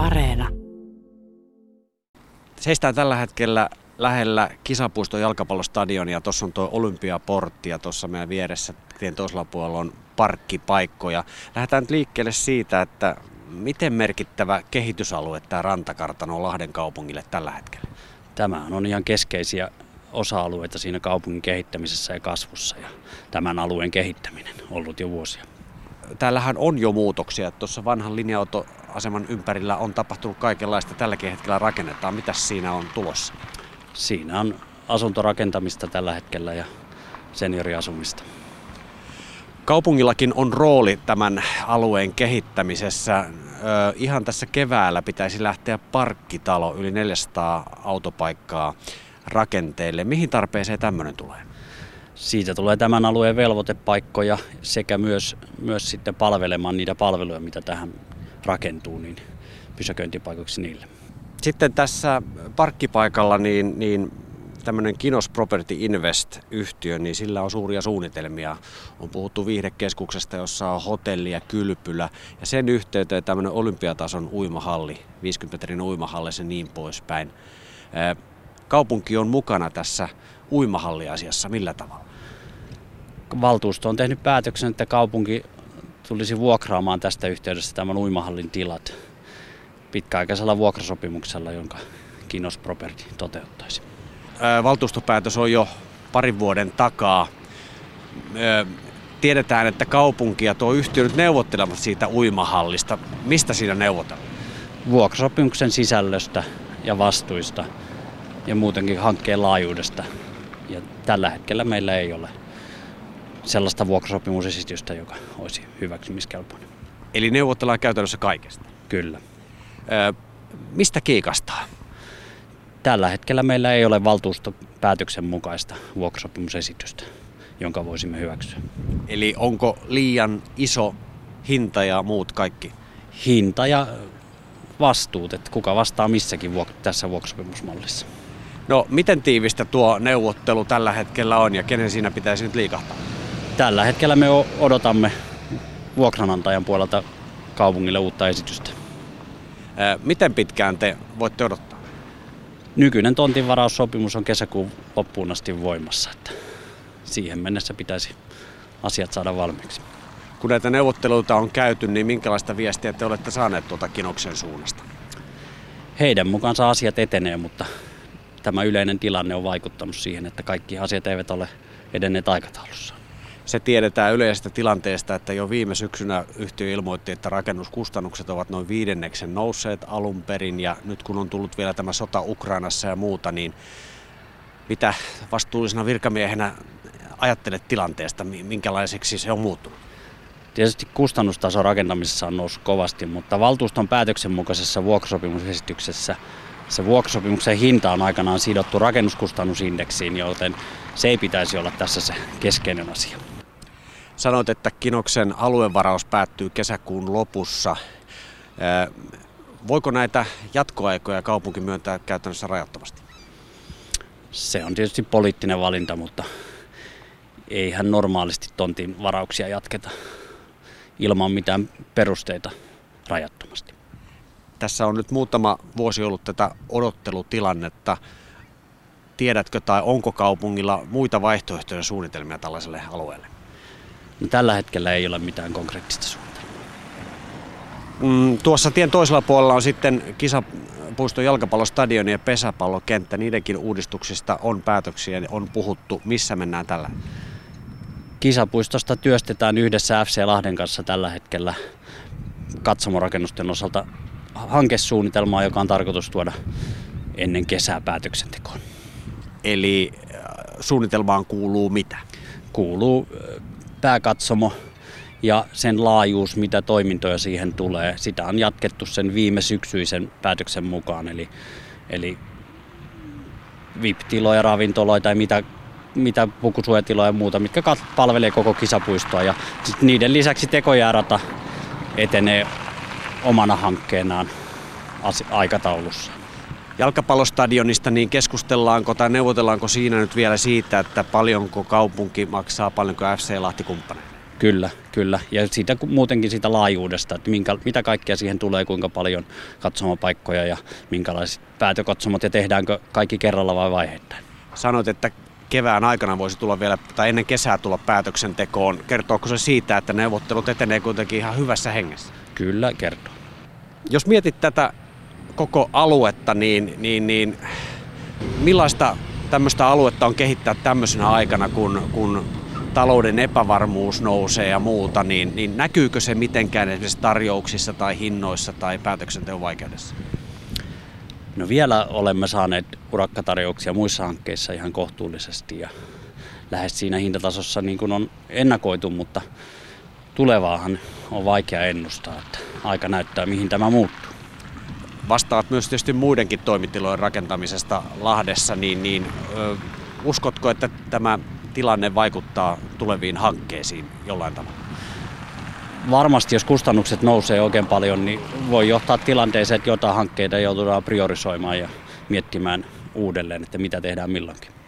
Areena. Seistään tällä hetkellä lähellä kisapuiston jalkapallostadionia. Tuossa on tuo Olympiaportti ja tuossa meidän vieressä tien toisella puolella on parkkipaikkoja. Lähdetään nyt liikkeelle siitä, että miten merkittävä kehitysalue tämä rantakartano on Lahden kaupungille tällä hetkellä? Tämä on ihan keskeisiä osa-alueita siinä kaupungin kehittämisessä ja kasvussa ja tämän alueen kehittäminen ollut jo vuosia. Täällähän on jo muutoksia. Tuossa vanhan linja-autoaseman ympärillä on tapahtunut kaikenlaista. Tälläkin hetkellä rakennetaan. Mitä siinä on tulossa? Siinä on asuntorakentamista tällä hetkellä ja senioriasumista. Kaupungillakin on rooli tämän alueen kehittämisessä. Ö, ihan tässä keväällä pitäisi lähteä parkkitalo, yli 400 autopaikkaa rakenteelle. Mihin tarpeeseen tämmöinen tulee? Siitä tulee tämän alueen velvoitepaikkoja sekä myös, myös sitten palvelemaan niitä palveluja, mitä tähän rakentuu, niin pysäköintipaikoiksi niille. Sitten tässä parkkipaikalla niin, niin tämmöinen Kinos Property Invest-yhtiö, niin sillä on suuria suunnitelmia. On puhuttu viihdekeskuksesta, jossa on hotelli ja kylpylä. Ja sen yhteyteen tämmöinen olympiatason uimahalli, 50 metrin uimahalli ja niin poispäin. Kaupunki on mukana tässä uimahalliasiassa. Millä tavalla? Valtuusto on tehnyt päätöksen, että kaupunki tulisi vuokraamaan tästä yhteydessä tämän uimahallin tilat pitkäaikaisella vuokrasopimuksella, jonka Kinos Property toteuttaisi. Valtuustopäätös on jo parin vuoden takaa. Tiedetään, että kaupunki ja tuo yhtiö nyt neuvottelevat siitä uimahallista. Mistä siinä neuvotellaan? Vuokrasopimuksen sisällöstä ja vastuista ja muutenkin hankkeen laajuudesta. Ja tällä hetkellä meillä ei ole sellaista vuokrasopimusesitystä, joka olisi hyväksymiskelpoinen. Eli neuvotellaan käytännössä kaikesta? Kyllä. Ö, mistä kiikastaa? Tällä hetkellä meillä ei ole valtuustopäätöksen mukaista vuokrasopimusesitystä, jonka voisimme hyväksyä. Eli onko liian iso hinta ja muut kaikki? Hinta ja vastuut, että kuka vastaa missäkin vuok- tässä vuokrasopimusmallissa. No, miten tiivistä tuo neuvottelu tällä hetkellä on ja kenen siinä pitäisi nyt liikahtaa? Tällä hetkellä me odotamme vuokranantajan puolelta kaupungille uutta esitystä. Miten pitkään te voitte odottaa? Nykyinen tontinvaraussopimus on kesäkuun loppuun asti voimassa, että siihen mennessä pitäisi asiat saada valmiiksi. Kun näitä neuvotteluita on käyty, niin minkälaista viestiä te olette saaneet tuota Kinoksen suunnasta? Heidän mukaansa asiat etenee, mutta tämä yleinen tilanne on vaikuttanut siihen, että kaikki asiat eivät ole edenneet aikataulussa. Se tiedetään yleisestä tilanteesta, että jo viime syksynä yhtiö ilmoitti, että rakennuskustannukset ovat noin viidenneksen nousseet alun perin ja nyt kun on tullut vielä tämä sota Ukrainassa ja muuta, niin mitä vastuullisena virkamiehenä ajattelet tilanteesta, minkälaiseksi se on muuttunut? Tietysti kustannustaso rakentamisessa on noussut kovasti, mutta valtuuston päätöksen mukaisessa vuokrasopimusesityksessä se vuokrasopimuksen hinta on aikanaan sidottu rakennuskustannusindeksiin, joten se ei pitäisi olla tässä se keskeinen asia. Sanoit, että Kinoksen aluevaraus päättyy kesäkuun lopussa. Voiko näitä jatkoaikoja kaupunki myöntää käytännössä rajattomasti? Se on tietysti poliittinen valinta, mutta eihän normaalisti tontin varauksia jatketa ilman mitään perusteita rajattomasti. Tässä on nyt muutama vuosi ollut tätä odottelutilannetta. Tiedätkö tai onko kaupungilla muita vaihtoehtoja suunnitelmia tällaiselle alueelle? No, tällä hetkellä ei ole mitään konkreettista suunnitelmaa. Mm, tuossa tien toisella puolella on sitten kisapuiston jalkapallostadioni ja pesäpallokenttä. Niidenkin uudistuksista on päätöksiä ja on puhuttu. Missä mennään tällä? Kisapuistosta työstetään yhdessä FC Lahden kanssa tällä hetkellä katsomorakennusten osalta hankesuunnitelmaa, joka on tarkoitus tuoda ennen kesää päätöksentekoon. Eli äh, suunnitelmaan kuuluu mitä? Kuuluu äh, pääkatsomo ja sen laajuus, mitä toimintoja siihen tulee. Sitä on jatkettu sen viime syksyisen päätöksen mukaan, eli, eli VIP-tiloja, ravintoloita ja mitä, mitä pukusuojatiloja ja muuta, mitkä palvelee koko kisapuistoa. Ja niiden lisäksi tekojäärata etenee omana hankkeenaan aikataulussa. Jalkapallostadionista niin keskustellaanko tai neuvotellaanko siinä nyt vielä siitä, että paljonko kaupunki maksaa, paljonko FC Lahti kumppaneille? Kyllä, kyllä. Ja siitä muutenkin siitä laajuudesta, että minkä, mitä kaikkea siihen tulee, kuinka paljon katsomapaikkoja ja minkälaiset päätökatsomot ja tehdäänkö kaikki kerralla vai vaiheittain. Sanoit, että kevään aikana voisi tulla vielä, tai ennen kesää tulla päätöksentekoon. Kertooko se siitä, että neuvottelut etenee kuitenkin ihan hyvässä hengessä? Kyllä, kertoo. Jos mietit tätä koko aluetta, niin, niin, niin millaista tämmöistä aluetta on kehittää tämmöisenä aikana, kun, kun talouden epävarmuus nousee ja muuta, niin, niin näkyykö se mitenkään esimerkiksi tarjouksissa tai hinnoissa tai päätöksenteon vaikeudessa? No vielä olemme saaneet urakkatarjouksia muissa hankkeissa ihan kohtuullisesti ja lähes siinä hintatasossa niin kuin on ennakoitu, mutta tulevaahan on vaikea ennustaa, että aika näyttää mihin tämä muuttuu. Vastaat myös tietysti muidenkin toimitilojen rakentamisesta Lahdessa, niin, niin ö, uskotko, että tämä tilanne vaikuttaa tuleviin hankkeisiin jollain tavalla? Varmasti jos kustannukset nousee oikein paljon, niin voi johtaa tilanteeseen, että jotain hankkeita joudutaan priorisoimaan ja miettimään uudelleen, että mitä tehdään milloinkin.